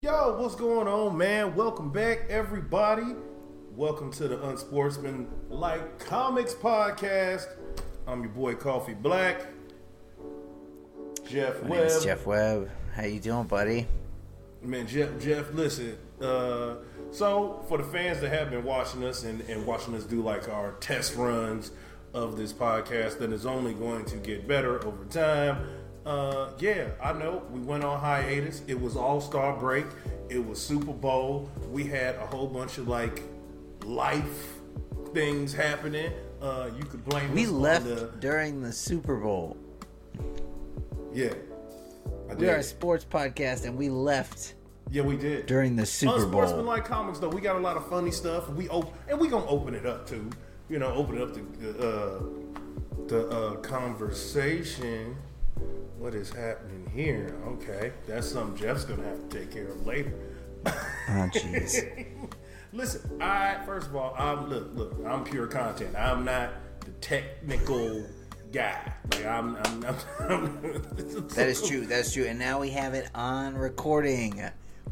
Yo, what's going on, man? Welcome back, everybody. Welcome to the Unsportsman Like Comics podcast. I'm your boy Koffe Black. Jeff My Webb. Jeff Webb. How you doing, buddy? Man, Jeff, Jeff, listen. Uh, so, for the fans that have been watching us and, and watching us do like our test runs of this podcast, that is only going to get better over time. Uh, yeah, I know we went on hiatus. It was All Star break. It was Super Bowl. We had a whole bunch of like life things happening. Uh, you could blame We left the- during the Super Bowl. yeah, I We are a sports podcast, and we left Yeah, we did. during the Super Bowl. Unsportsmanlike comics though, we got a lot of funny stuff. We op- and we gonna open it up too. You know, open it up to uh, the uh, conversation. What is happening here? Okay, that's something Jeff's gonna have to take care of later. Oh, jeez. Listen, I first of all, I'm look, look, I'm pure content. I'm not the technical guy. Like I'm, I'm, I'm, I'm that is true. That's true. And now we have it on recording.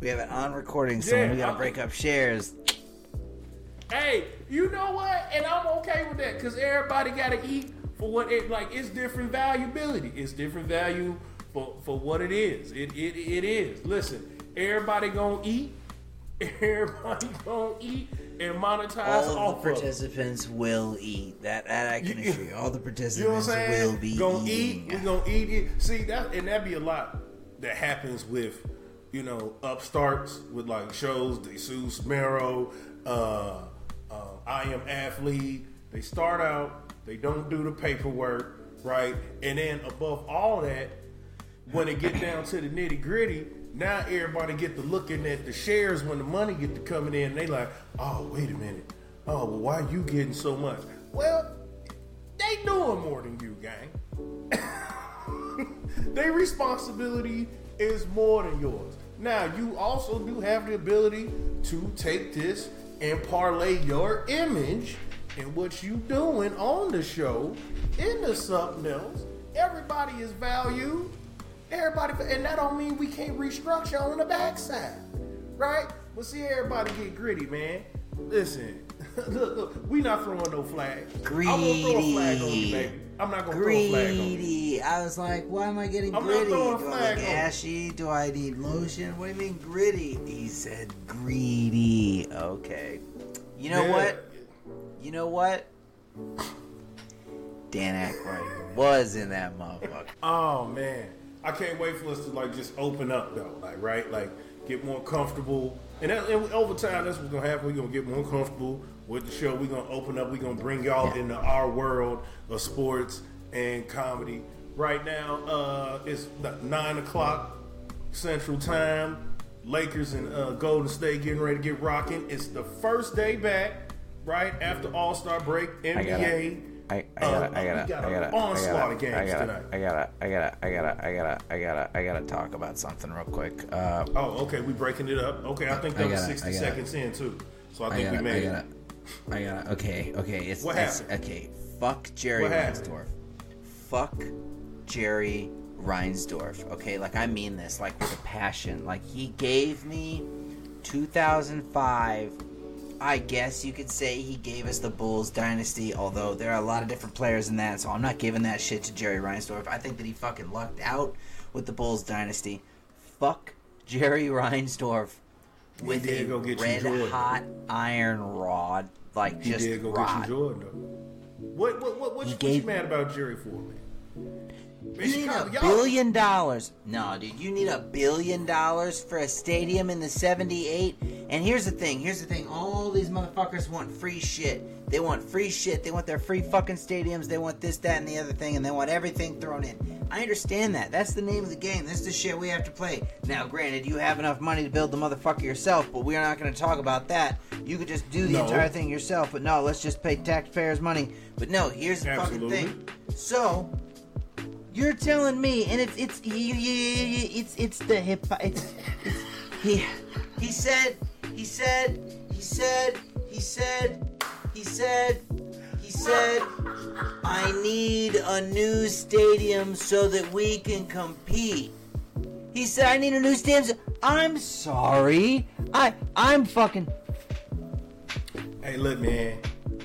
We have it on recording, so when Yeah, we gotta I- break up shares. Hey, you know what? And I'm okay with that because everybody got to eat for what it like. It's different valuability. It's different value for for what it is. It it, it is. Listen, everybody gonna eat. Everybody gonna eat and monetize All the participants will eat. That that I can assure you. All the You know what I'm participants saying? will be gonna eating. eat. We're gonna eat it. See that, and that'd be a lot that happens with, you know, upstarts with like shows. Jesus Mero, uh, uh, I am athlete. They start out, they don't do the paperwork, right? And then above all that, when it get down to the nitty gritty, now everybody get to looking at the shares when the money get to coming in. They like, oh wait a minute, oh well, why you getting so much? Well, they doing more than you, gang. Their responsibility is more than yours. Now, you also do have the ability to take this and parlay your image and what you doing on the show into something else. Everybody is valued. Everybody, and that don't mean we can't restructure on the backside, right? But see, everybody get gritty, man. Listen, look, look, we not throwing no flag. I won't throw a flag on you, Greedy. baby. I'm not gonna throw a flag on you. Greedy. I was like, why am I getting I'm not gritty? throwing a Do I flag look on ashy? Do I need lotion? What do you mean gritty? He said greedy. Okay. You know Yeah. what? You know what? Dan Aykroyd was in that motherfucker. Oh man, I can't wait for us to like just open up though, like right, like get more comfortable. And, that, and over time, that's what's gonna happen. We're gonna get more comfortable with the show. We're gonna open up. We're gonna bring y'all Yeah. into our world of sports and comedy. Right now, uh, it's nine o'clock Central Time. Lakers and uh, Golden State getting ready to get rocking. It's the first day back, right after All Star break. NBA. I gotta, I, I Uh, gotta, I we gotta, got an onslaught of games I gotta, tonight. I gotta, I gotta, I gotta, I gotta, I gotta, I gotta talk about something real quick. Uh, Oh, okay. We breaking it up. Okay, I think that was sixty seconds in too. So I think we made I it. gotta, I gotta. Okay, okay. It's, What it's happened? okay. Fuck Jerry Reinsdorf. Fuck Jerry Reinsdorf. Okay, like I mean this, like with a passion. Like he gave me 2005. I guess you could say he gave us the Bulls dynasty, although there are a lot of different players in that, so I'm not giving that shit to Jerry Reinsdorf. I think that he fucking lucked out with the Bulls dynasty. Fuck Jerry Reinsdorf with a red hot iron rod, like He just rod. Jordan though. What what what what, you, what you mad about Jerry for, man? You need a billion dollars. No, dude, you need a billion dollars for a stadium in the 78. And here's the thing, here's the thing. All these motherfuckers want free shit. They want free shit. They want their free fucking stadiums. They want this, that, and the other thing, and they want everything thrown in. I understand that. That's the name of the game. That's the shit we have to play. Now, granted, you have enough money to build the motherfucker yourself, but we're not going to talk about that. You could just do the No. entire thing yourself, but no, let's just pay taxpayers' money. But no, here's the Absolutely. fucking thing. So, you're telling me, and it's it's it's it's the hip it's, it's he he said he said he said he said he said he said I need a new stadium so that we can compete. He said I need a new stadium. I'm sorry. I I'm fucking. Hey, look, man.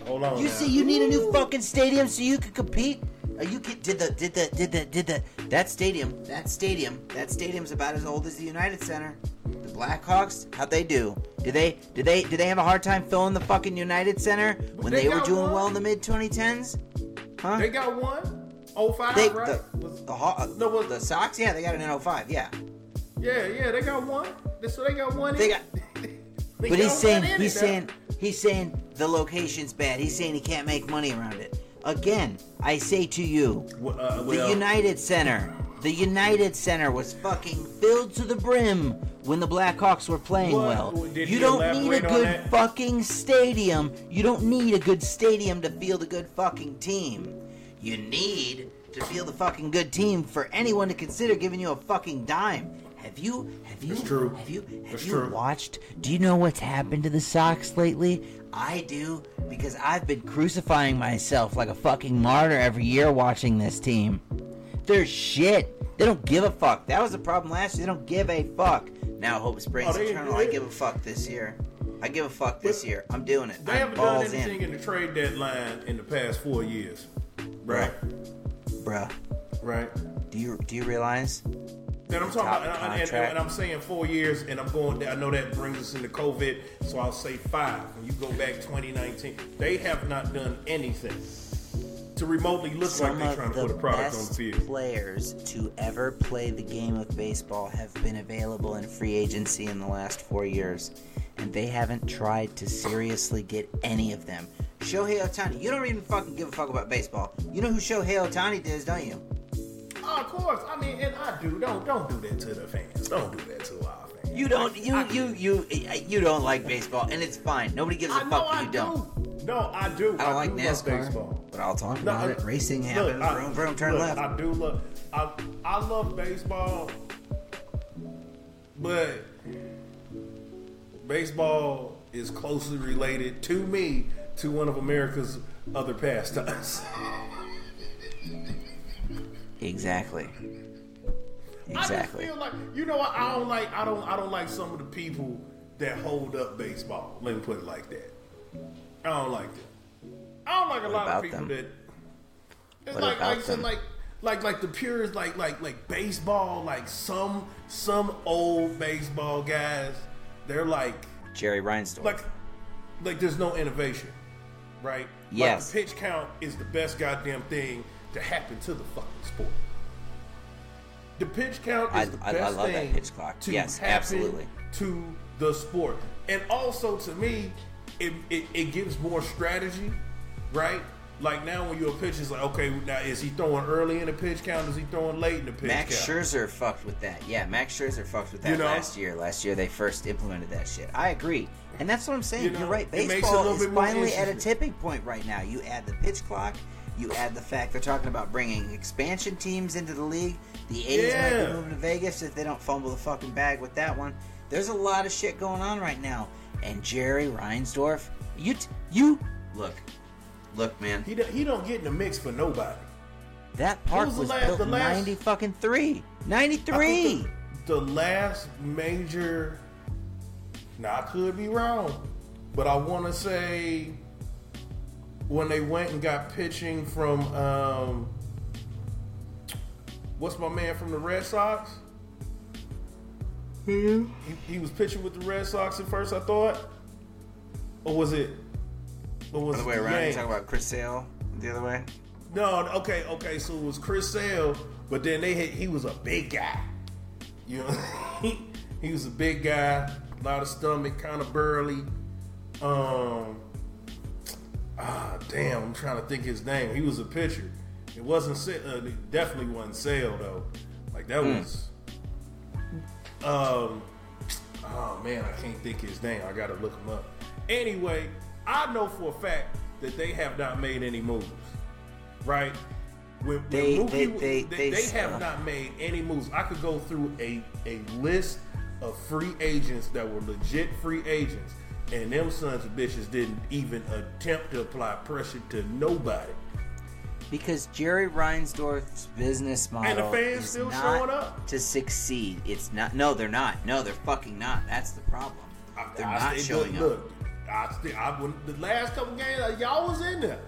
Hold on. You now. see, you need a new fucking stadium so you can compete. Are you kid- did the did the did the did the that stadium that stadium that stadium's about as old as the United Center. The Blackhawks, how'd they do? Did they did they did they have a hard time filling the fucking United Center when They they, were doing one. well in the mid 2010s? Huh? They got one. Oh five, They- right? the, Was- the, uh, No, what- the Sox, yeah, they got an 05, yeah. yeah, yeah, they got one. So they got one. They in- got- They But got he's saying he's saying he's saying the location's bad. He's saying he can't make money around it. Again, I say to you, uh, the United Center, the United Center was fucking filled to the brim when the Blackhawks were playing What? well. Did You don't need a good fucking stadium. You don't need a good stadium to field a good fucking team. You need to field a fucking good team for anyone to consider giving you a fucking dime. Have you have you It's true. have you have It's you true. watched? Do you know what's happened to the Sox lately? I do because I've been crucifying myself like a fucking martyr every year watching this team. They're shit. They don't give a fuck. That was the problem last year. They don't give a fuck. Now hope springs Oh, they- eternal. I give a fuck this year. I give a fuck this But year. I'm doing it. They I'm haven't done anything in, in. the trade deadline in the past four years. Right. bruh. Right. Do you do you realize? And I'm talking about, and, and- and I'm saying four years, and I'm going. I know that brings us into COVID, so I'll say five. When you go back 2019, they have not done anything to remotely look Some like they're trying to the put a product on the field. players to ever play the game of baseball have been available in free agency in the last four years, and they haven't tried to seriously get any of them. Shohei Ohtani, you don't even fucking give a fuck about baseball. You know who Shohei Ohtani is, don't you? Oh, of course. I mean, and I do. Don't don't do that to the fans. Don't do that to our fans. You don't. You I- you you you don't like baseball, and it's fine. Nobody gives a I fuck if I you do. don't. No, I do. I don't like do NASCAR, baseball. but I'll talk about I- it. Racing look, happens. I- vroom, vroom, turn look, left. I do love. I I love baseball, but baseball is closely related to me to one of America's other pastimes. Exactly. I just Exactly. feel like you know what I don't like. I don't. I don't like some of the people that hold up baseball. Let me put it like that. I don't like that. I don't like a What lot of people them? that. It's What like about like said, like like like the purists like like like baseball like some some old baseball guys. They're like Jerry Reinsdorf. like like there's no innovation, right? Yes. Like the pitch count is the best goddamn thing to happen to the fucking sport. The pitch count I- is the I- I best love that thing pitch clock. to Yes, happen absolutely. to the sport, and also to me, it, it it gives more strategy, right? Like now, when you're a pitcher, it's like, okay, now is he throwing early in the pitch count? Is he throwing late in the pitch count? Max count? Scherzer fucked with that. Yeah, Max Scherzer fucked with that You know? last year. Last year they first implemented that shit. I agree. And that's what I'm saying. You know, are right. it makes it a Baseball is finally at a tipping point right now. You add the pitch clock. You add the fact they're talking about bringing expansion teams into the league. The A's might be moving to Vegas if they don't fumble the fucking bag with that one. There's a lot of shit going on right now. And Jerry Reinsdorf, you t- you look, look, man. He don't, he don't get in the mix for nobody. That park was was, the last- built the last- 90 fucking three. 93. The, the last major. Now I could be wrong, but I want to say when they went and got pitching from um, what's my man from the Red Sox? He, he was pitching with the Red Sox at first. I thought, or was it? Or was The it way around, you Yanks? talking about Chris Sale the other way? No, okay, okay. So it was Chris Sale, but then they had, he was a big guy. You know, he, he was a big guy, a lot of stomach, kind of burly. Um, ah, damn, I'm trying to think his name. He was a pitcher. It wasn't uh, it definitely wasn't Sale though. Like that was. Um, oh man, I can't think his name. I gotta look him up. Anyway, I know for a fact that they have not made any moves. Right? When, when They- Mookie- they- they- they, have not made any moves. I could go through a a list of free agents that were legit free agents, and them sons of bitches didn't even attempt to apply pressure to nobody. Because Jerry Reinsdorf's business model And the fans is still not showing up? to succeed. It's not. No, they're not. No, they're fucking not. That's the problem. They're I not showing look, up. Look, I, stay, I when, the last couple games, uh, y'all was in there.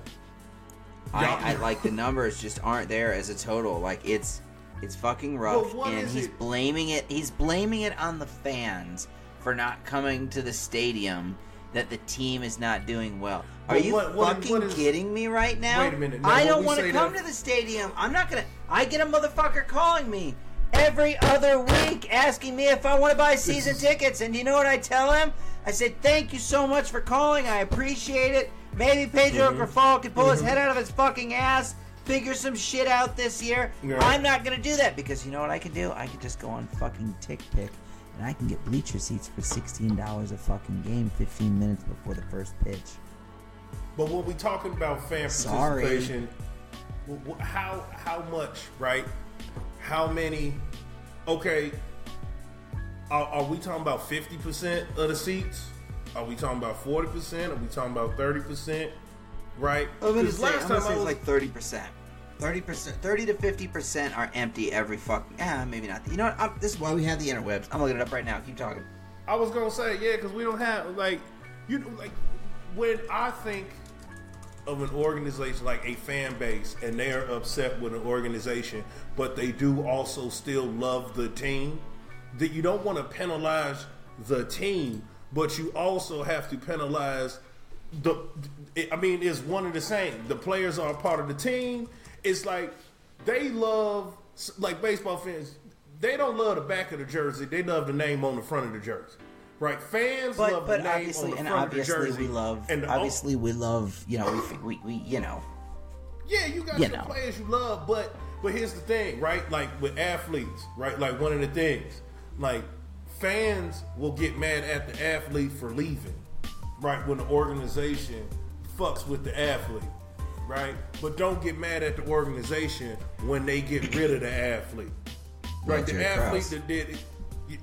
I, I like the numbers just aren't there as a total. Like it's it's fucking rough, Well, and he's it? blaming it. He's blaming it on the fans for not coming to the stadium. That the team is not doing well. Are you what- what fucking what is- kidding me right now? Wait a minute. No, I don't want to come that- to the stadium. I'm not gonna. I get a motherfucker calling me every other week asking me if I want to buy season tickets, and you know what I tell him? I said, "Thank you so much for calling. I appreciate it. Maybe Pedro Mm-hmm. Grifol can pull his head out of his fucking ass." Figure some shit out this year. Yeah. I'm not gonna do that because you know what I can do? I can just go on fucking TickPick and I can get bleacher seats for sixteen dollars a fucking game, fifteen minutes before the first pitch. But when we talking about fan Sorry. participation, wh- wh- how how much right? How many? Okay, are, are we talking about fifty percent of the seats? Are we talking about forty percent? Are we talking about thirty percent? Right? I'm gonna 'Cause say, I'm gonna say I it's was- like thirty percent. Thirty percent, thirty to fifty percent are empty every fucking. Ah, maybe not. You know what? I'm, this is why we have the interwebs. I'm looking it up right now. Keep talking. I was gonna say yeah, because we don't have like you know, like when I think of an organization like a fan base and they are upset with an organization, but they do also still love the team. That you don't want to penalize the team, but you also have to penalize the. I mean, it's one and the same. The players are a part of the team. It's like they love like baseball fans. They don't love the back of the jersey. They love the name on the front of the jersey. Right? Fans But love but the name on obviously, the and front obviously of the jersey. we love. and the- obviously we love. You know, we we we you know. Yeah, you got You your know. players you love, but but here's the thing, right? Like with athletes, right? Like one of the things, like fans will get mad at the athlete for leaving, right? When the organization fucks with the athlete, right? But don't get mad at the organization when they get rid of the athlete, right? Like the athlete Krause. that did it.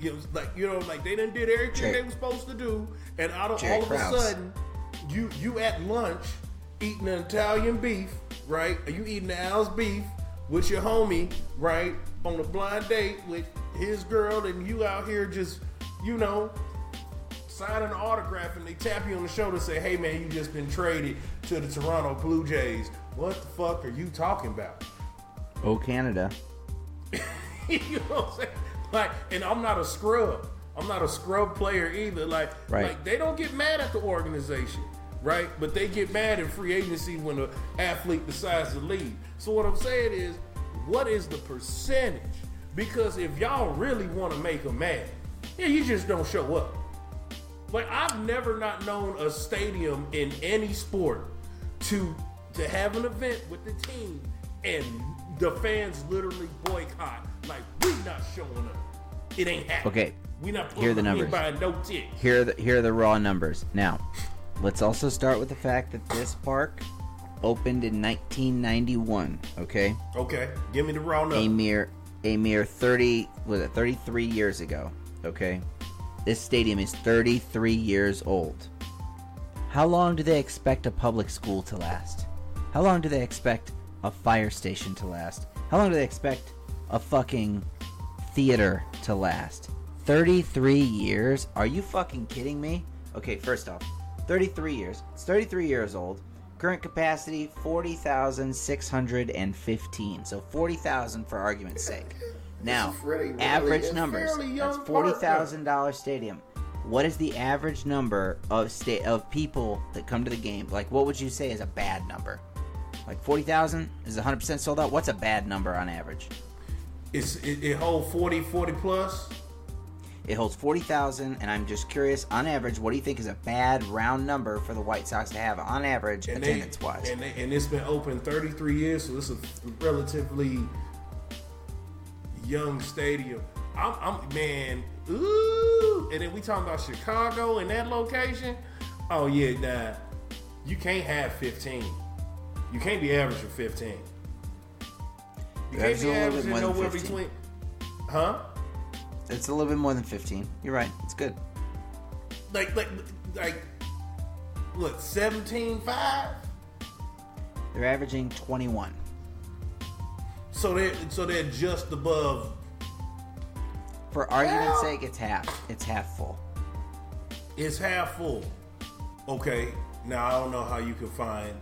You, know, like you know, like they done did everything Jerry- they were supposed to do, and out of Jerry all of Krause. a sudden, you you at lunch eating an Italian beef, right? Are you eating the Al's beef with your homie, right? On a blind date with his girl, and you out here just, you know, signing an autograph, and they tap you on the shoulder and say, "Hey man, you just been traded to the Toronto Blue Jays." What the fuck are you talking about? Oh Canada. you know what I'm saying? Like, and I'm not a scrub. I'm not a scrub player either. Like, Right. like they don't get mad at the organization, right? But they get mad in free agency when an athlete decides to leave. So what I'm saying is, what is the percentage? Because if y'all really want to make them mad, yeah, you just don't show up. Like I've never not known a stadium in any sport to to have an event with the team and the fans literally boycott. Like we not showing up. It ain't happening. Okay, we not here are the pulling up, we numbers. buying no. Here are the here are the raw numbers. Now, let's also start with the fact that this park opened in 1991. Okay, Okay, give me the raw a number. mere a mere 30 was it 33 years ago. Okay, this stadium is 33 years old. How long do they expect a public school to last? How long do they expect a fire station to last? How long do they expect a fucking theater to last? 33 years? Are you fucking kidding me? Okay, first off, 33 years. It's 33 years old. Current capacity 40,615. So 40,000 for argument's sake. Now, really- really average a numbers. That's young forty park, though. thousand dollar stadium. What is the average number of sta- of people that come to the game? Like, what would you say is a bad number? Like forty thousand is one hundred percent sold out. What's a bad number on average? It's it, it hold 40, 40 plus. It holds forty thousand, and I'm just curious. On average, what do you think is a bad round number for the White Sox to have on average, attendance wise? and, they, and it's been open 33 years, so it's a relatively young stadium. I'm, I'm man, ooh, and then we talking about Chicago and that location. Oh yeah, nah, you can't have 15. You can't be averaging 15. You can't be a little bit averaging more nowhere 15. between, huh? It's a little bit more than fifteen. You're right. It's good. Like like like what 17 5? They're averaging twenty one. So they so they're just above. For argument's sake, it's half. It's half full. It's half full. Okay. Now I don't know how you can find.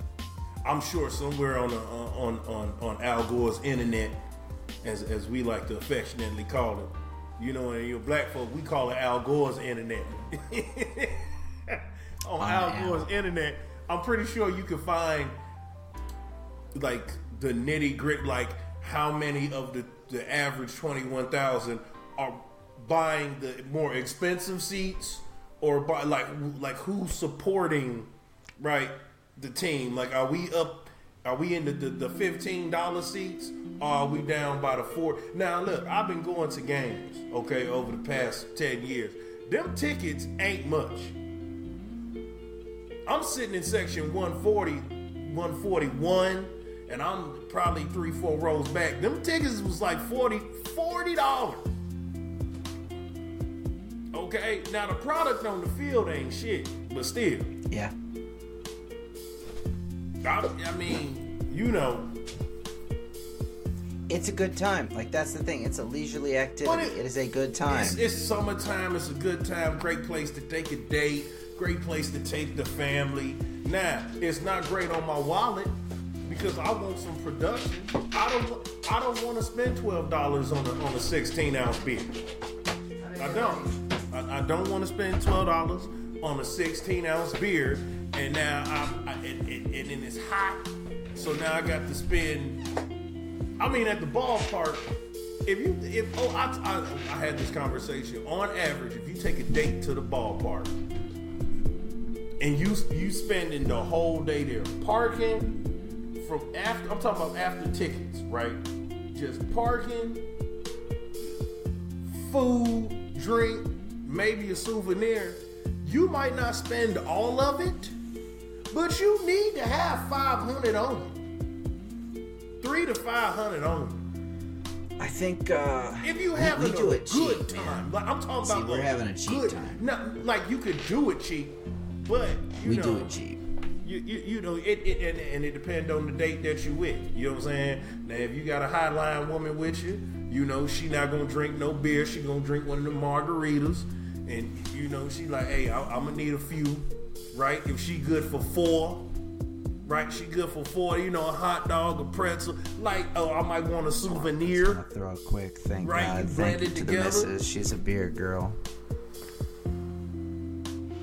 I'm sure somewhere on the, uh, on on on Al Gore's internet, as as we like to affectionately call it. You know, and you black folk, we call it Al Gore's internet. on oh, Al Al. Gore's internet, I'm pretty sure you can find like the nitty grit, like how many of the the average twenty one thousand are buying the more expensive seats, or buy like like who's supporting right the team? Like, are we up? Are we in the the, the fifteen dollar seats? Or are we down by the four? Now look, I've been going to games okay over the past ten years. Them tickets ain't much. I'm sitting in section 140, 141, and I'm probably three, four rows back. Them tickets was like 40 $40. Okay, now the product on the field ain't shit, but still, Yeah. I, I mean, you know, It's a good time. Like that's the thing. It's a leisurely activity. It- it is a good time. It's, it's summertime. It's a good time. Great place to take a date. Great place to take the family. Now, it's not great on my wallet because I want some production. I don't. I don't want to spend twelve dollars on a on a sixteen ounce beer. I don't. I, I don't want to spend twelve dollars on a sixteen ounce beer, and now I, and, and, and then it's hot. So now I got to spend I mean, at the ballpark, if you if oh I, I I had this conversation. On average, if you take a date to the ballpark and you you spending the whole day there parking from after I'm talking about after tickets, right? Just parking, food, drink, maybe a souvenir. You might not spend all of it, but you need to have 500 on it three to five hundred on. it. I think uh, If you have a good cheap, time, man. like I'm talking See, about, we're having a cheap good, time. Not like you could do it cheap, but you we know, do it cheap. You, you, you know it, it and, and it depends on the date that you with. You know what I'm saying? Now if you got a hotline woman with you, you know she not gonna drink no beer. She gonna drink one of the margaritas, and you know she like, hey, I, I'm gonna need a few, right? If she good for four, right? She good for four. You know, a hot dog, a pretzel. Like, oh, I might want a I'll souvenir. throw a quick thank Right, God, you thank you to together. the missus. She's a beer girl.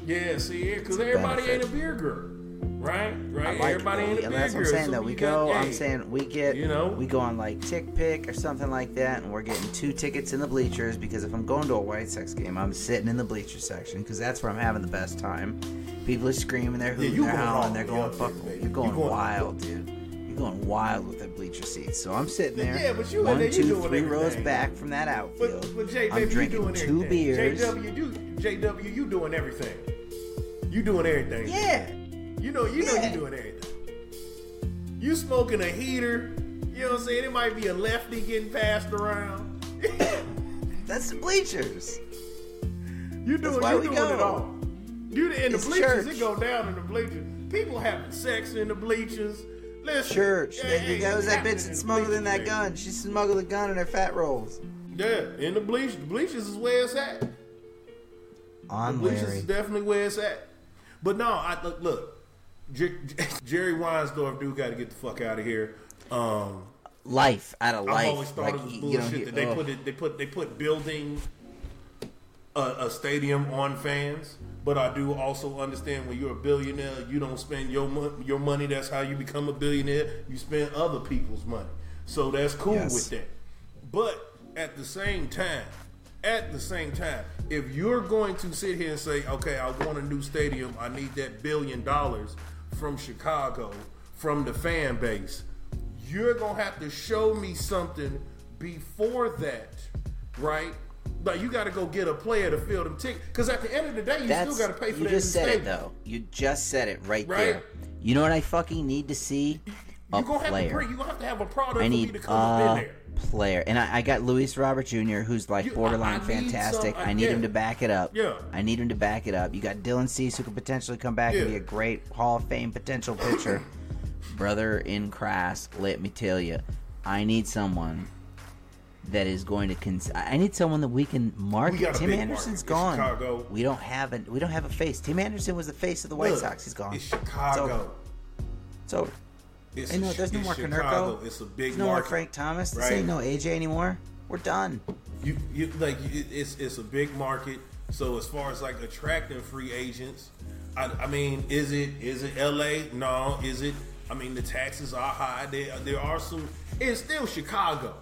Yeah, see, because everybody ain't a beer girl, right? Right? Like everybody though. beer That's what I'm saying so though. We go. I'm saying we get. you know? we go on like TickPick or something like that, and we're getting two tickets in the bleachers because if I'm going to a White Sox game, I'm sitting in the bleacher section because that's where I'm having the best time. People are screaming, they're hooting, you they're howling, they're going fuck. You're going, You going- wild, dude. You're going wild with the bleacher seats. So I'm sitting there. Yeah, but you in one, there, you two, doing three rows back from that outfield. But, but J, I'm baby, you drinking doing two everything. beers. JW, you, JW, you doing everything. You doing everything. Yeah. You know, you know Yeah. you doing everything. You smoking a heater. You know what I'm saying? It might be a lefty getting passed around. That's the bleachers. You doing, why you we doing go. it all. You in the It's bleachers, church. it go down in the bleachers. People having sex in the bleachers. Listen, Church. yeah, That- that was that bitch that in smuggled in that gun. She smuggled a gun in her fat rolls. Yeah, in the bleachers. The bleachers is where it's at. On Bleachers Larry. is definitely where it's at. But no, I look, look Jer- Jerry Reinsdorf dude got to get the fuck out of here. Um, Life out of life. I've always thought like it was bullshit know, that they oh. put it, they put they put building a, a stadium on fans. But I do also understand when you're a billionaire, you don't spend your mo- your money. That's how you become a billionaire. You spend other people's money. So that's cool Yes. with that. But at the same time, at the same time, if you're going to sit here and say, okay, I want a new stadium, I need that billion dollars from Chicago, from the fan base, you're gonna have to show me something before that, right? Like you got to go get a player to fill them tickets. Because at the end of the day, you That's still got to pay for you just said it though. You just said it right, Right? there. You know what I fucking need to see? A You're gonna have to bring, you're gonna have to have a product I for me to come up in there. Player, and I, I got Luis Robert Jr., who's like You- borderline I need fantastic. some- I need yeah. him to back it up. Yeah. I need him to back it up. You got Dylan Cease, who could potentially come back and be a great Hall of Fame potential pitcher. Brother in Crass, let me tell you, I need someone that is going to. Cons- I need someone that we can market. We Tim Anderson's market gone. Chicago. We don't have a we don't have a face. Tim Anderson was the face of the White Look, Sox. He's gone. It's It's over. Chicago. It's over. It's no, a- there's no more Chicago. Konerko. It's a big There's no more. Frank Thomas. This right? ain't no AJ anymore. We're done. You, you like it's it's a big market. So as far as like attracting free agents, I, I mean, is it is it L.A.? No, is it? I mean, the taxes are high. There there are some. It's still Chicago.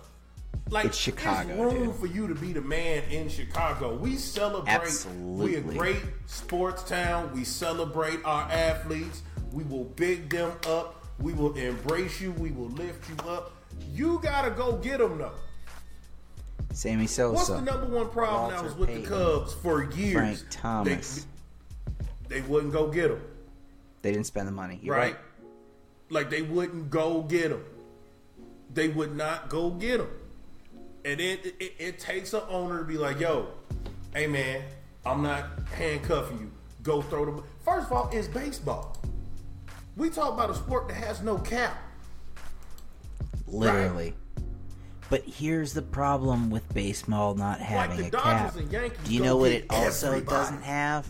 Like It's Chicago, There's room dude. for you to be the man in Chicago. We celebrate. Absolutely. We're a great sports town. We celebrate our athletes. We will big them up. We will embrace you. We will lift you up. You gotta go get them though. Sammy Sosa. What's the number one problem that Walter was with Payton, the Cubs for years? Frank Thomas. They, they wouldn't go get them. They didn't spend the money. Right? right. Like they wouldn't go get them. They would not go get them. And then it, it, it takes an owner to be like, "Yo, hey man, I'm not handcuffing you. Go throw the." First of all, it's baseball. We talk about a sport that has no cap. Literally. But here's the problem with baseball not having the a Dodgers cap. and Do you know what it also everybody. doesn't have?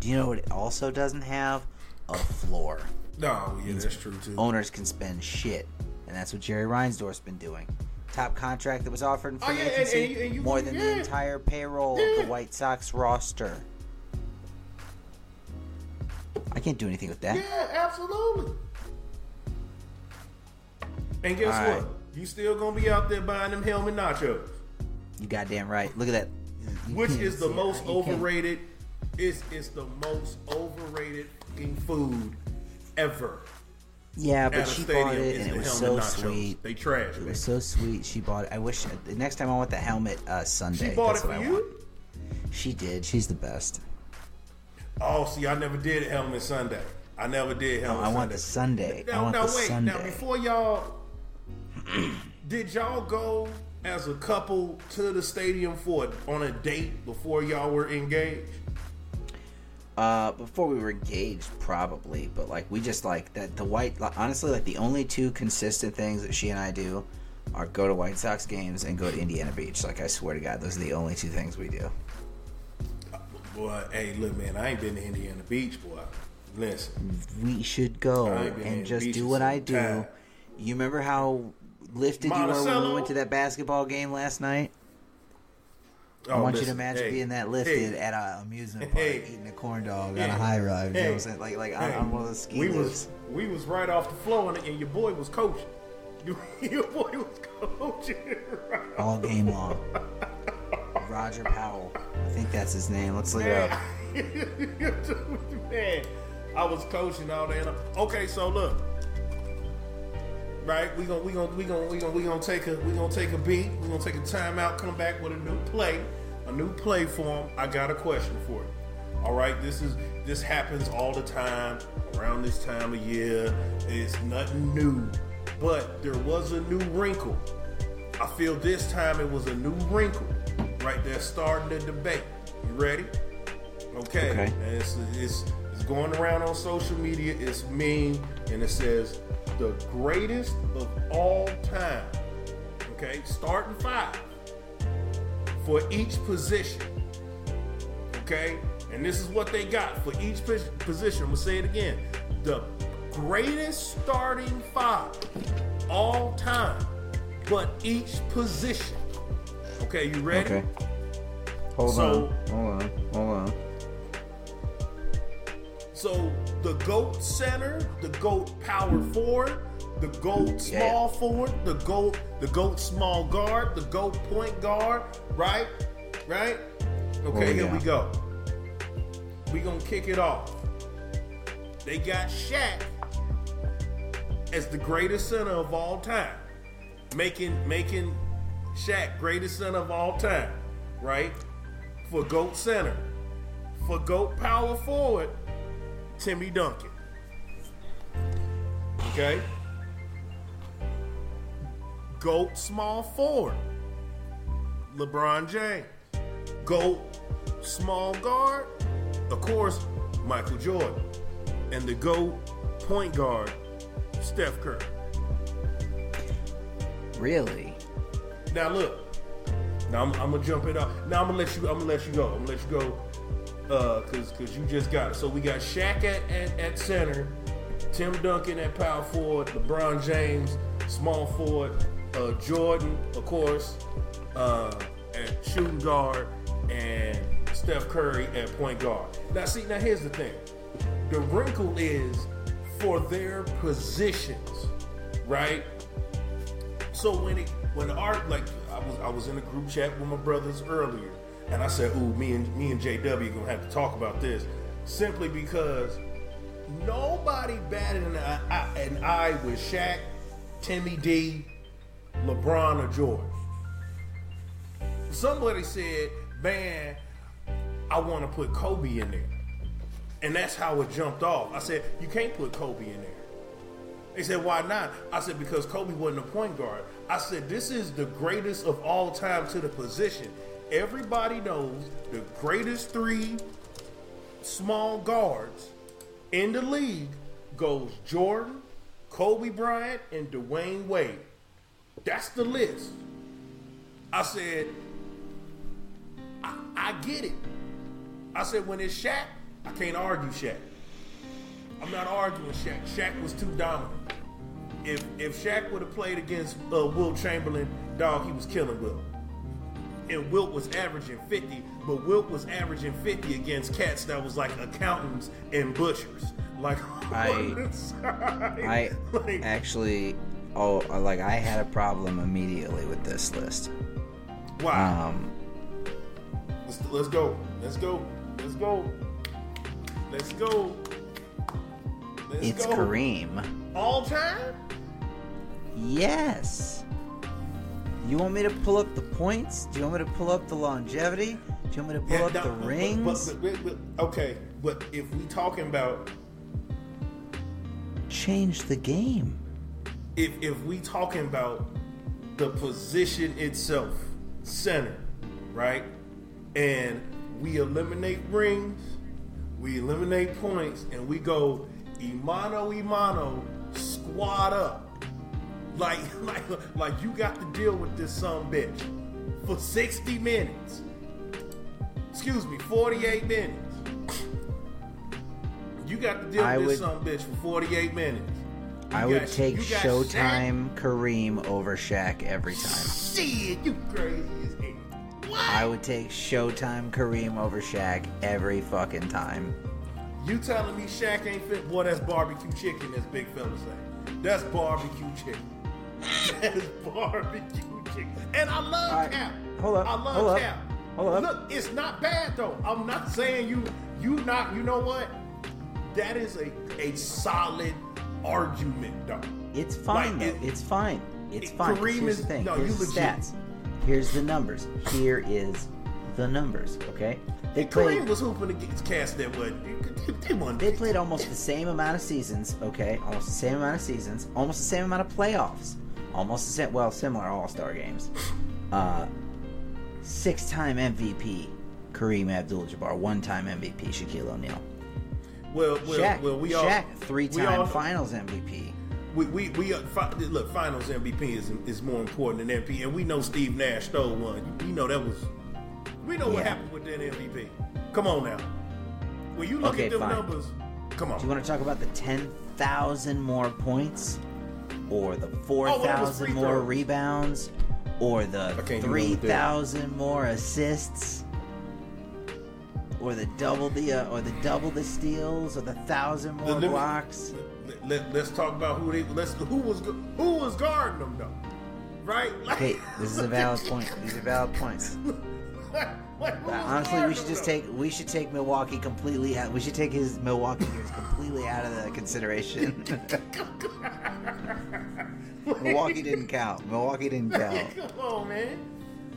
Do you know what it also doesn't have? A floor. No, yeah, that's true too. Owners can spend shit, and that's what Jerry Reinsdorf's been doing. Top contract that was offered in free Oh, yeah, agency, and you- and you- more than the entire payroll of the White Sox roster. I can't do anything with that. Yeah, absolutely. And guess All right. what? You still gonna be out there buying them helmet nachos, You goddamn right. Look at that. You which is the see it. most overrated. It's it's the most overrated fucking food ever. Yeah, but she bought it and it was so nachos. sweet. They trash, It man. was so sweet. She bought it. I wish the next time I want the helmet uh, Sunday. She bought That's it for you. want. She did. She's the best. Oh, see, I never did helmet Sunday. I never did No, helmet. Sunday. I want the Sunday. Sunday. I want now the wait. Sunday. Now before y'all, did y'all go as a couple to the stadium for on a date before y'all were engaged? Uh, before we were engaged, probably, but like we just like that. The white, like, honestly, like the only two consistent things that she and I do are go to White Sox games and go to Indiana Beach. Like I swear to God, those are the only two things we do. Boy, hey, look, man, I ain't been to Indiana Beach, boy. Listen, We should go I ain't been in and just do what I do. time. You remember how lifted you were when we went to that basketball game last night? I Oh, want you to imagine hey, being that lifted hey, at an amusement park, Hey. eating a corn dog on a high ride. You know what I'm saying? Like, like on one of those ski we lifts. was we was right off the floor, and, and your boy was coaching. You- Your boy was coaching. Right all game long. Roger Powell, I think that's his name. Let's look it up. Man, I was coaching all day. Okay, so look, right? We gonna we gonna we gonna we gonna we gonna take a we gonna take a beat. We gonna take a timeout. Come back with a new play, a new play form. I got a question for you. All right, this is this happens all the time around this time of year. It's nothing new, but there was a new wrinkle. I feel this time it was a new wrinkle. Right there, starting the debate. You ready? Okay. Okay. And it's, it's, it's going around on social media. It's me, and it says the greatest of all time. Okay, starting five for each position. Okay, and this is what they got for each position. I'm gonna say it again: the greatest starting five all time, but each position. Okay, you ready? Okay. Hold So- on. Hold on. Hold on. So the GOAT center, the GOAT power forward, the GOAT small Yeah. forward, the GOAT, the GOAT small guard, the GOAT point guard, right? Right? Okay, Oh, here yeah. we go. We gonna kick it off. They got Shaq as the greatest center of all time. Making making Shaq greatest center of all time, right? For GOAT center. For GOAT power forward, Timmy Duncan. Okay? GOAT small forward, LeBron James. GOAT small guard, of course, Michael Jordan. And the GOAT point guard, Steph Curry. Really? Now look. Now I'm, I'm gonna jump it up. Now I'm gonna let you. I'm gonna let you go. I'm gonna let you go. Uh, cause cause you just got it. So we got Shaq at, at, at center, Tim Duncan at power forward, LeBron James small forward, uh, Jordan of course uh, at shooting guard, and Steph Curry at point guard. Now see, now here's the thing. The wrinkle is for their positions, right? So when it when art like I was I was in a group chat with my brothers earlier, and I said, "Ooh, me and me and JW gonna have to talk about this," simply because nobody batted an eye, an eye with Shaq, Timmy D, LeBron, or Jordan. Somebody said, "Man, I want to put Kobe in there," and that's how it jumped off. I said, "You can't put Kobe in there." They said, why not? I said, because Kobe wasn't a point guard. I said, this is the greatest of all time to the position. Everybody knows the greatest three small guards in the league goes Jordan, Kobe Bryant, and Dwyane Wade. That's the list. I said, I, I get it. I said, when it's Shaq, I can't argue Shaq. I'm not arguing Shaq. Shaq was too dominant. If if Shaq would have played against uh, Wilt Chamberlain, dog, he was killing Wilt. And Wilt was averaging 50, but Wilt was averaging 50 against cats that was like accountants and butchers. Like I, I like, actually, oh, like I had a problem immediately with this list. Wow. Um, let's, let's go. Let's go. Let's go. Let's go. Let's it's go. Kareem. All time? Yes. You want me to pull up the points? Do you want me to pull up the longevity? Do you want me to pull yeah, up no, the but, rings? But, but, okay, but if we talking about change the game, if if we talking about the position itself, center, right, and we eliminate rings, we eliminate points, and we go Imano Imano squad up. Like, like, like you got to deal with this some bitch for 60 minutes. Excuse me, 48 minutes. You got to deal I with would, this some bitch for 48 minutes. You I got, would take Showtime Shaq? Kareem over Shaq every time. Shit, you crazy as hell. I would take Showtime Kareem over Shaq every fucking time. You telling me Shaq ain't fit? Boy, that's barbecue chicken, as big fella say. That's barbecue chicken. that is barbecue chicken. And I love right. Cap. Hold up. I love hold Cap. Up. Hold up. Look, it's not bad though. I'm not saying you you not you know what? That is a a solid argument though. It's fine like, it, it's fine. It's it, fine. Kareem Here's is, the thing. No, Here's the stats. Here's the numbers. Here is the numbers, okay? They played, Kareem was hooping against cats that would they won. They played almost the same amount of seasons. Okay, almost the same amount of seasons. Almost the same amount of playoffs. Almost the same. Well, similar All Star games. Uh, six-time MVP Kareem Abdul-Jabbar. One-time MVP Shaquille O'Neal. Well, well, Shaq, well, we all Shaq, three-time all, Finals MVP. We we we uh, look. Finals MVP is is more important than MVP, and we know Steve Nash stole one. You know that was we know what happened with that MVP. Come on now. When you look okay, at them fine. numbers, come on. Do you want to talk about the 10,000 more points? Or the 4,000 oh, more rebounds? Or the 3,000 more assists? Or the double the uh, or the double the steals or the thousand more let, blocks. Let, us talk about who they let's who was who was guarding them though, right? Like, okay, this is a valid point. These are valid points. Honestly, we should just take we should take Milwaukee completely out. We should take his Milwaukee years completely out of the consideration. Milwaukee didn't count. Milwaukee didn't count. Come on, man.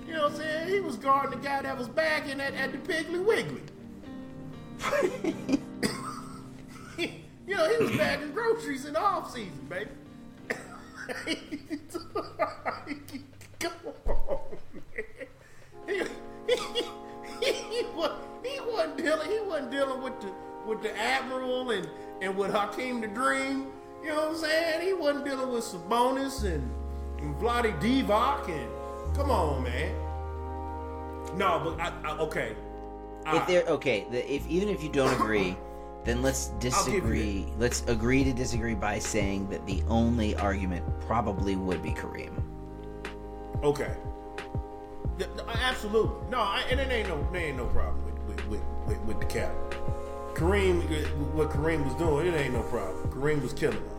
You know what I'm saying? He was guarding the guy that was bagging at, at the Piggly Wiggly. you know, he was bagging groceries in the off season, baby. Come on, man dealing. He wasn't dealing with the with the admiral and and with Hakeem the Dream. You know what I'm saying? He wasn't dealing with Sabonis and and Vlade Divac and come on, man. No, but I, I okay. if they're okay, the, if even if you don't agree, then let's disagree. Let's agree to disagree by saying that the only argument probably would be Kareem. Okay. Absolutely. No, I, and it ain't no there ain't no problem with with, with, with, with the cap. Kareem, what Kareem was doing, it ain't no problem. Kareem was killing them.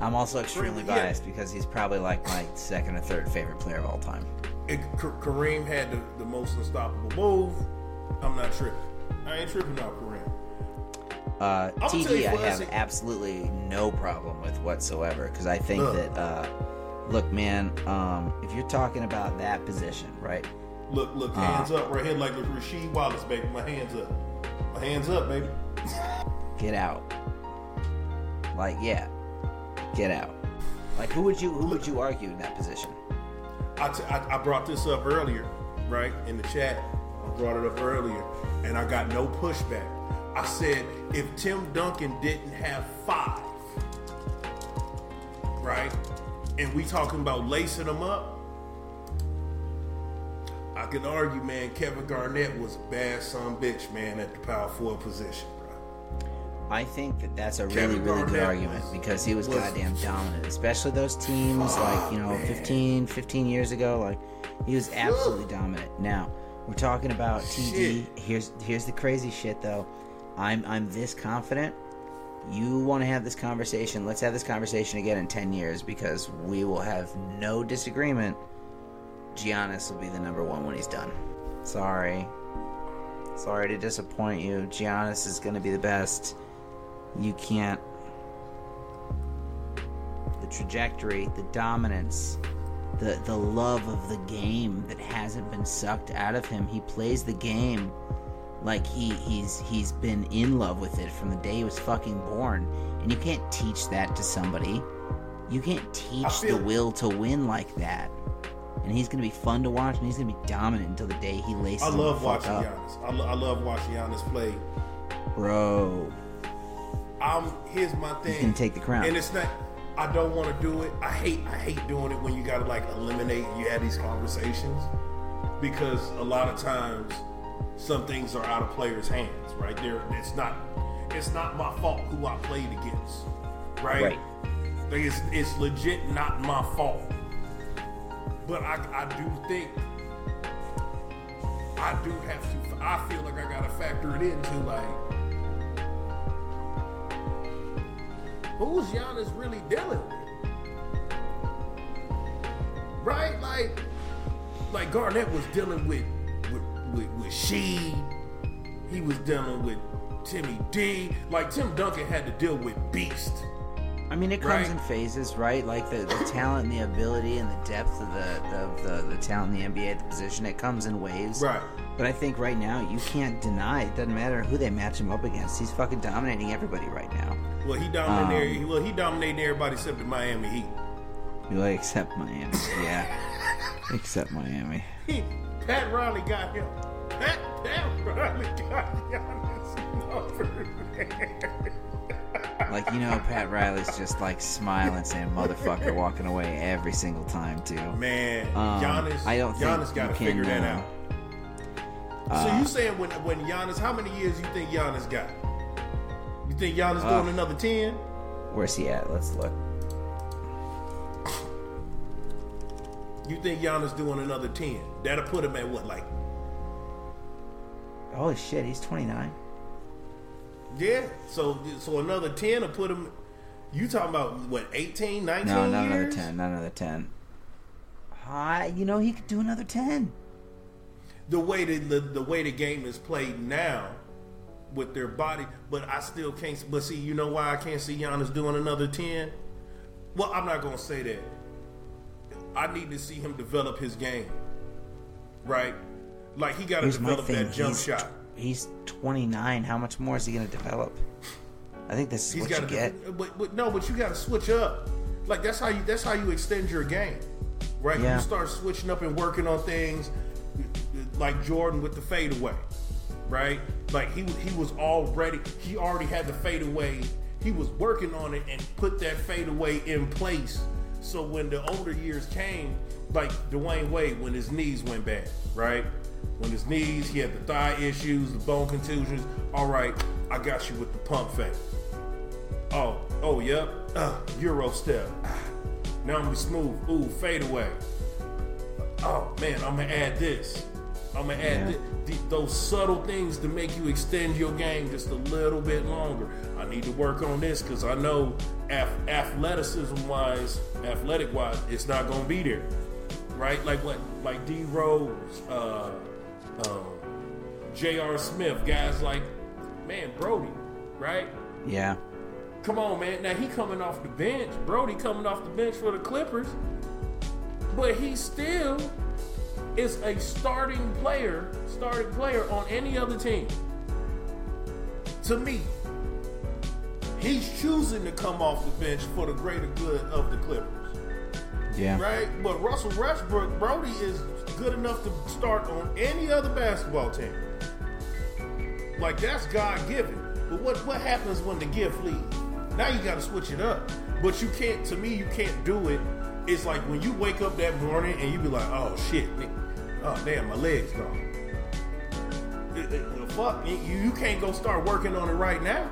I'm also extremely Yeah. biased because he's probably like my second or third favorite player of all time. It, K- Kareem had the, the most unstoppable move. I'm not tripping. I ain't tripping out Kareem. Uh, TD, I have see- absolutely no problem with whatsoever because I think Ugh. that, uh, look, man, um, if you're talking about that position, right? Look, look, Uh. hands up right here like Rasheed Wallace, baby. My hands up. My hands up, baby. Get out. Like, yeah, get out. Like, who would you who would you argue in that position? I, t- I, I brought this up earlier, right, in the chat. I brought it up earlier, and I got no pushback. I said if Tim Duncan didn't have five, right, and we talking about lacing them up, I can argue, man, Kevin Garnett was a bad son bitch, man, at the power forward position, bro. I think that that's a really, Kevin really good Garnett argument was- because he was, was- goddamn dominant, especially those teams like, you know, man. 15, 15 years ago. Like, he was absolutely dominant. Now, we're talking about TD. Here's here's the crazy shit, though. I'm I'm this confident. You want to have this conversation? Let's have this conversation again in 10 years because we will have no disagreement. Giannis will be the number one when he's done. Sorry. Sorry to disappoint you. Giannis is going to be the best. You can't. The trajectory, the dominance, the the love of the game that hasn't been sucked out of him. He plays the game like he he's he's been in love with it from the day he was fucking born. And you can't teach that to somebody. You can't teach feel- the will to win like that. And he's gonna be fun to watch, and he's gonna be dominant until the day he laces I love watching up. Giannis. I, lo- I love watching Giannis play. Bro, I'm here's my thing. he's gonna take the crown. And it's not. I don't want to do it. I hate. I hate doing it when you gotta like eliminate. You have these conversations because a lot of times some things are out of players' hands. Right there, it's not. It's not my fault who I played against. Right. Right. Like it's it's legit not my fault. But I I do think. I do have to. I feel like I gotta factor it into like. who's Giannis really dealing with? Right? Like, like Garnett was dealing with with with, with Sheed. He was dealing with Timmy D. Like Tim Duncan had to deal with Beast. I mean, it comes Right. in phases, right? Like the, the talent and the ability and the depth of the of the, the talent in the NBA at the position. It comes in waves. Right. But I think right now you can't deny it doesn't matter who they match him up against. He's fucking dominating everybody right now. Well, he dominated. Um, well, he dominated everybody except the Miami Heat. You like except Miami, yeah, except Miami. He, Pat Riley got him. Pat, Pat Riley got Giannis number. Like you know, Pat Riley's just like smiling, saying "motherfucker" walking away every single time too. Man, Um, Giannis. I don't think got to figure that uh, out. so you saying when when Giannis? How many years you think Giannis got? You think Giannis Uh, doing another ten? Where's he at? Let's look. You think Giannis doing another ten? That'll put him at what, like? Holy shit, he's 29. Yeah. So so another ten will put him. You talking about what? 18, 19 No, not another 10. Not another 10. Hi, you know he could do another 10. the way that the, the way the game is played now with their body, but I still can't. But see, you know why I can't see Giannis doing another ten? Well, I'm not gonna say that. I need to see him develop his game, right? Like he got to develop that jump he's, shot. He's 29. How much more is he going to develop? I think this is He's what got you to get. but, but no, but you got to switch up. Like that's how you that's how you extend your game, right? Yeah. You start switching up and working on things like Jordan with the fadeaway, right? Like he he was already he already had the fadeaway. He was working on it and put that fadeaway in place So when the older years came, like Dwyane Wade, when his knees went bad, right? When his knees, he had the thigh issues, the bone contusions. All right, I got you with the pump fake. Oh, oh, yep. Uh, Euro step. Now I'm gonna be smooth. Ooh, fade away. Oh man, I'm gonna add this. I'm gonna add Yeah. those subtle things to make you extend your game just a little bit longer. I need to work on this because I know ath- athleticism wise, athletic wise, it's not gonna be there, right? Like what, like D Rose, uh, um, J.R. Smith, guys like, man, Brodie, right? Yeah. Come on, man. Now he coming off the bench. Brodie coming off the bench for the Clippers. But he still is a starting player, starting player on any other team. To me, he's choosing to come off the bench for the greater good of the Clippers. Yeah. Right? But Russell Westbrook, Brodie is good enough to start on any other basketball team. Like that's God given. But what what happens when the gift leaves? Now you got to switch it up. But you can't. To me, you can't do it. It's like when you wake up that morning and you be like, "Oh shit, oh damn, my legs gone." It- it- the fuck, you you can't go start working on it right now.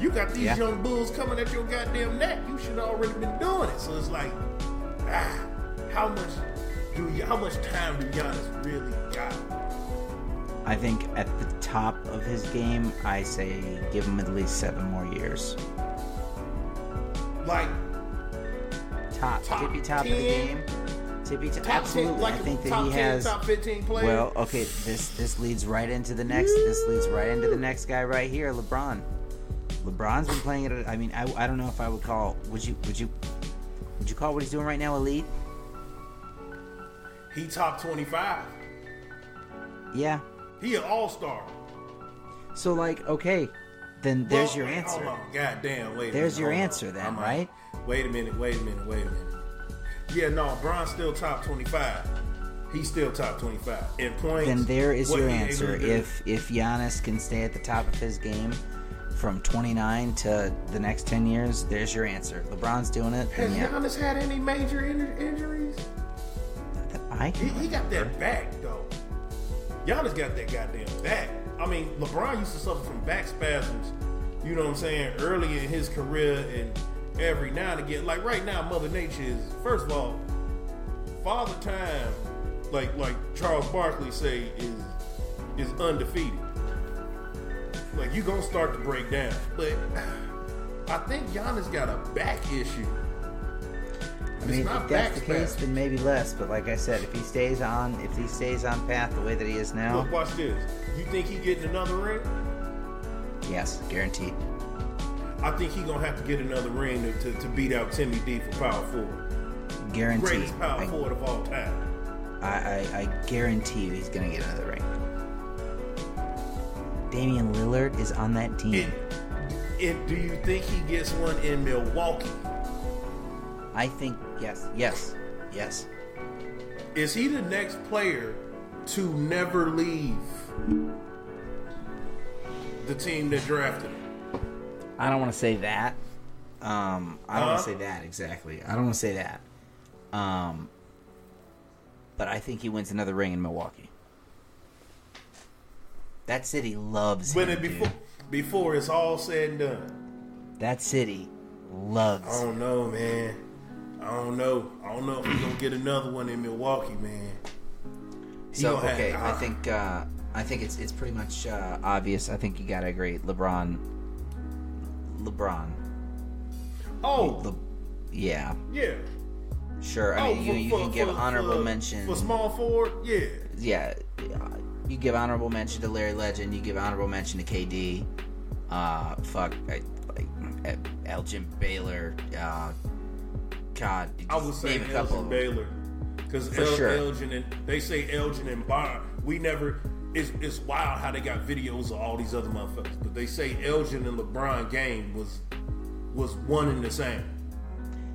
You got these Yeah. young bulls coming at your goddamn neck. You should already been doing it. So it's like, ah, how much do you, how much time do Giannis really got? I think at the top of his game, I say give him at least seven more years. Like Top, Top tippy top of the game. Tippy top. top Absolutely. ten, like I think that he ten, has. top fifteen players. Well, okay, this this leads right into the next. This leads right into the next guy right here, LeBron. LeBron's been playing it. I mean, I, I don't know if I would call. Would you would you would you call what he's doing right now elite? he top twenty five. Yeah. He an all star. So like, okay, then there's your answer. Hold on, goddamn, wait. There's minute, your hold on. answer then, I'm right? Wait a minute, wait a minute, wait a minute. Yeah, no, Bron's still top twenty five. He's still top twenty five in points. Then there is your answer. If if Giannis can stay at the top of his game from 29 to the next 10 years, there's your answer. LeBron's doing it. has yeah, Giannis had any major in- injuries? that I He, he got that back though. Giannis got that goddamn back. I mean, LeBron used to suffer from back spasms. You know what I'm saying? Early in his career, and every now and again, like right now, Mother Nature is first of all, Father Time, like like Charles Barkley say, is is undefeated. Like you gonna start to break down, but I think Giannis got a back issue. I mean, not if that's the case, then maybe less. But like I said, if he stays on, if he stays on path the way that he is now, Look, watch this. You think he getting another ring? yes, guaranteed. I think he gonna have to get another ring to, to, to beat out Timmy D for power forward. Guaranteed. Greatest power I, forward of all time. I, I, I guarantee you he's gonna get another ring. Damian Lillard is on that team. And, and do you think he gets one in Milwaukee? I think yes, yes, yes. Is he the next player to never leave the team that drafted him? I don't want to say that. Um, I don't want Uh-huh. to say that exactly. I don't want to say that. Um, but I think he wins another ring in Milwaukee. That city loves When him. it dude. before before it's all said and done. That city loves. I don't know, man. I don't know. I don't know if he's gonna get another one in Milwaukee, man. He so gonna have- okay, I think uh, I think it's it's pretty much uh, obvious. I think you gotta agree. LeBron. LeBron. Oh, Le- yeah, yeah. sure. I oh, mean, you, for- you for- can give for- honorable for- mention. for small forward. Yeah, yeah, uh, you give honorable mention to Larry Legend. You give honorable mention to KD. Uh, fuck, I, like Elgin Baylor. Uh, God, I would say name a couple. Elgin. Baylor because El- sure. Elgin and they say Elgin and Bond. We never. It's, it's wild how they got videos of all these other motherfuckers, but they say Elgin and LeBron game was was one and the same.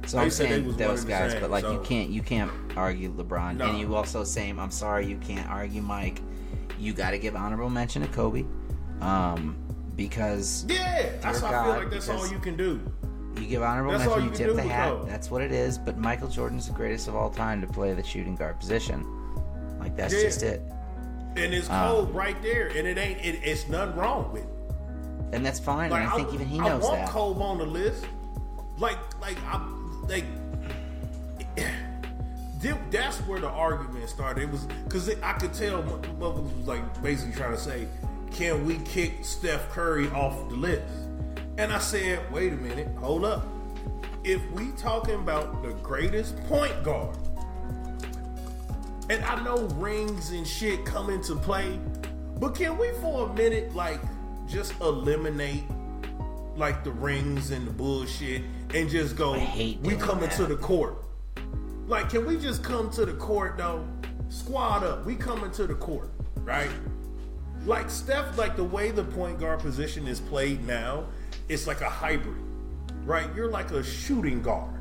So They I'm saying was those one and the guys, same, but like you can't you can't argue LeBron, No. and you also saying I'm sorry you can't argue Mike. You got to give honorable mention to Kobe, um, because Yeah, that's how I feel like that's all you can do. You give honorable That's mention, you you tip the hat. That's what it is. But Michael Jordan's the greatest of all time to play the shooting guard position. Like that's Yeah. just it. And it's Ah. cold right there, and it ain't. It, it's nothing wrong with. it. And that's fine. Like and I think even he I knows want that. Kobe on the list. Like, like I, like. Th- That's where the argument started. It was because I could tell motherfuckers was like basically trying to say, "Can we kick Steph Curry off the list?" And I said, "Wait a minute, hold up. If we talking about the greatest point guard, and I know rings and shit come into play, but can we for a minute like just eliminate like the rings and the bullshit and just go we coming that. to the court? Like can we just come to the court though? Squad up. We coming to the court, right? Like Steph, like the way the point guard position is played now, it's like a hybrid, right? You're like a shooting guard.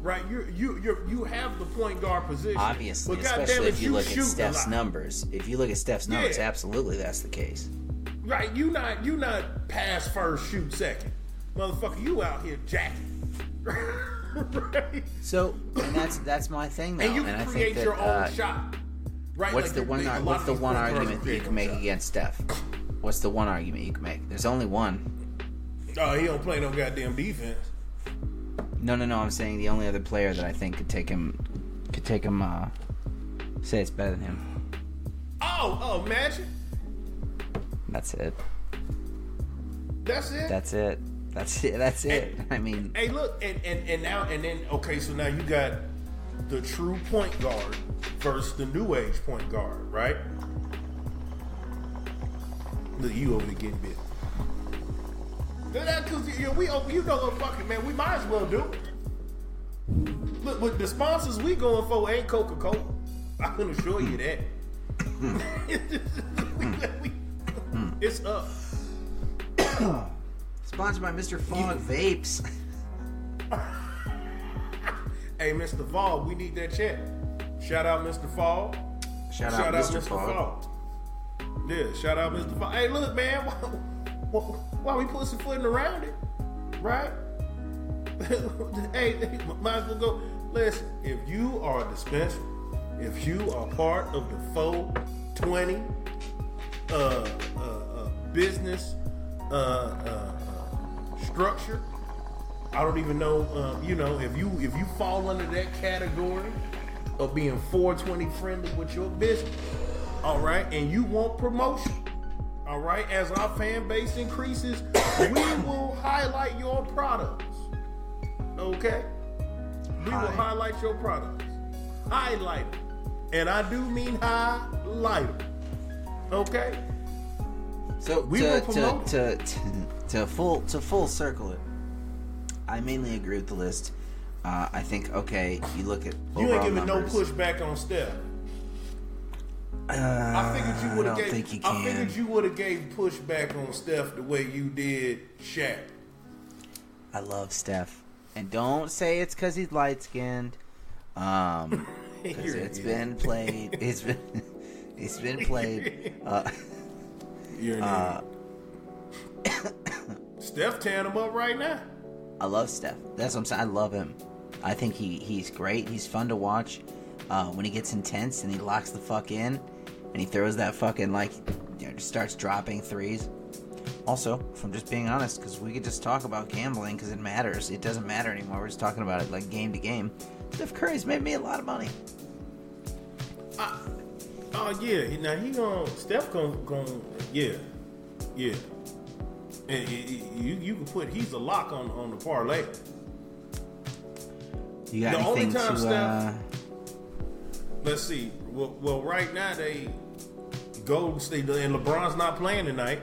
Right, you you you you have the point guard position. Obviously, but especially if you look at Steph's numbers. If you look at Steph's numbers, Yeah. absolutely that's the case. Right, you not you not pass first, shoot second, motherfucker. You out here jacking, right? So, and that's that's my thing though. And you and I create that, your own uh, shot. Right? What's Like, the one? they- a lot What's the one argument that you can make own against Steph? What's the one argument you can make? There's only one. shot. Oh, he don't play no goddamn defense. No, no, no. I'm saying the only other player that I think could take him, could take him. uh Say it's better than him. Oh, oh, Magic. That's it. That's it. That's it. That's it. That's it. I mean, Hey, look, and, and and now and then okay, so now you got the true point guard versus the new age point guard, right? Look, you over there getting bit. Because oh, you know, we over- you know what fucking man, we might as well do it. Look, but the sponsors we going for ain't Coca Cola. I can assure you that. Hmm. We- it's up. Hmm. Sponsored by Mr. Fog Vapes. Hey, Mr. Fall, we need that check. Shout out, Mr. Fall. Shout out, Mr. Fog. Fall. Yeah, shout out, Mr. Fall. Hey, look, man, why, why, why we pussyfooting around it, right? hey, hey, might as well go. Listen, if you are a dispenser, if you are part of the 420 uh, uh, uh, business uh, uh, structure, I don't even know. Uh, you know, if you if you fall under that category of being 420 friendly with your business, all right, and you want promotion, all right, as our fan base increases, we will highlight your products. Okay, we will highlight your products, highlight them, and I do mean highlight them. Okay. So We to, to, to, to, to full to full circle it, I mainly agree with the list. Uh, I think okay, you look at You ain't giving no pushback on Steph. Uh, I figured you would have gave. you I figured you would have gave pushback on Steph the way you did Shaq. I love Steph, and don't say it's because he's light skinned. Um, because You're an it's been played. It's been it's been played. Uh, You're uh. Steph tearing him up right now. I love Steph. That's what I'm saying. I love him. I think he, he's great. He's fun to watch. Uh, when he gets intense and he locks the fuck in, and he throws that fucking like, you know, just starts dropping threes. Also, if I'm just being honest, because we could just talk about gambling because it matters. It doesn't matter anymore. We're just talking about it like game to game. Steph Curry's made me a lot of money. Oh yeah, now he gon' Steph gon' gon' yeah, yeah. And you you can put he's a lock on on the parlay. You got The only time to? Steph- Uh, Let's see. Well, well, right now they Golden State and LeBron's not playing tonight,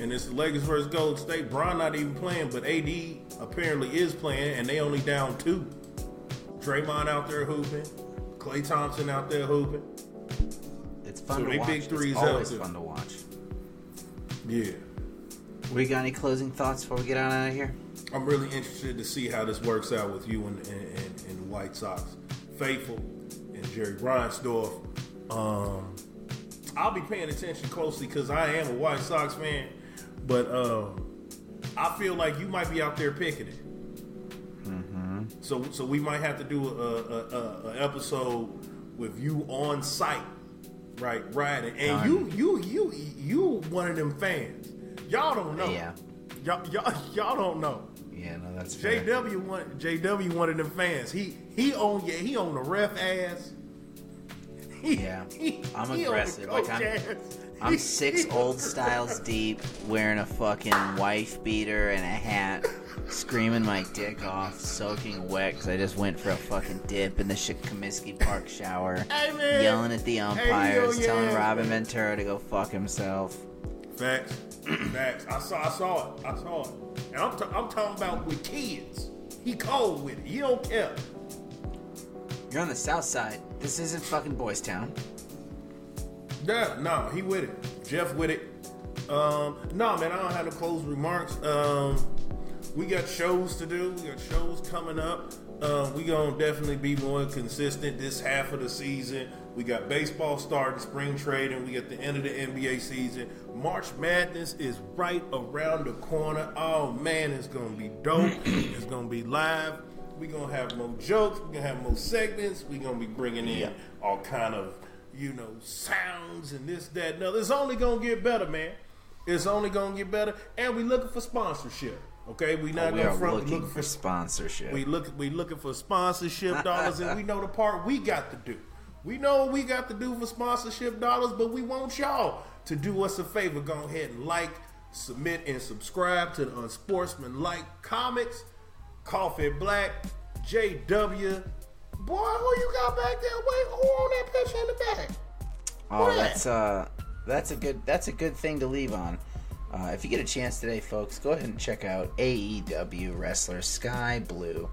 and it's the Lakers versus Golden State. Bron not even playing, but AD apparently is playing, and they only down two. Draymond out there hooping, Klay Thompson out there hooping. It's fun So to watch. big threes it's always fun to watch. Yeah, We got any closing thoughts before we get out of here? I'm really interested to see how this works out with you and and, and, and White Sox, Faithful and Jerry Reinsdorf. Um, I'll be paying attention closely because I am a White Sox fan, but um, I feel like you might be out there picking it. So so we might have to do a, a, a, a episode with you on site, right? Riding, and you you you you one of them fans. Y'all don't know. Yeah. Y'all y'all y'all don't know. Yeah, no, that's fair. JW one JW one of them fans. He he on yeah he on the ref ass. He, Yeah. he- I'm he aggressive. Like, I'm- ass. I'm six old styles deep, wearing a fucking wife beater and a hat, screaming my dick off, soaking wet because I just went for a fucking dip in the Sh- Comiskey Park shower, Hey, man. yelling at the umpires, Hey, yo, telling yeah. Robin Ventura to go fuck himself. Facts, facts. I saw, I saw it. I saw it. And I'm, ta- I'm talking about with kids. He cold with it. He don't care. You're on the south side. This isn't fucking Boys Town. Yeah, no, he with it. Jeff with it. Um, no, man, I don't have no closed remarks. Um, we got shows to do. We got shows coming up. Um, we gonna definitely be more consistent this half of the season. We got baseball starting, spring trading. We got the end of the NBA season. March Madness is right around the corner. Oh man, it's gonna be dope. it's gonna be live. We gonna have more jokes. We gonna have more segments. We gonna be bringing in all kind of you know sounds and this that and other. It's only gonna get better, man. It's only gonna get better, and we looking for sponsorship. Okay, we not we gonna are front. Looking looking for sponsorship. we look we looking for sponsorship dollars, and we know the part we got to do. We know what we got to do for sponsorship dollars, but we want y'all to do us a favor. Go ahead and like, submit, and subscribe to the Unsportsmanlike Comics, Koffe Black, JW. Boy, who you got back there? Wait, who on that picture in the back? Oh, that's uh, that's a good that's a good thing to leave on. Uh, if you get a chance today, folks, go ahead and check out AEW wrestler Skye Blue.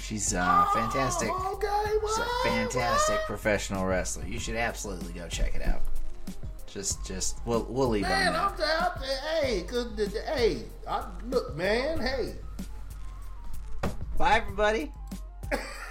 She's uh, fantastic. Oh, okay, She's a fantastic professional wrestler. You should absolutely go check it out. Just, just we'll we'll leave Man, on I'm that. out there. Hey, the, the- hey, I, look, man. Hey, Bye, everybody.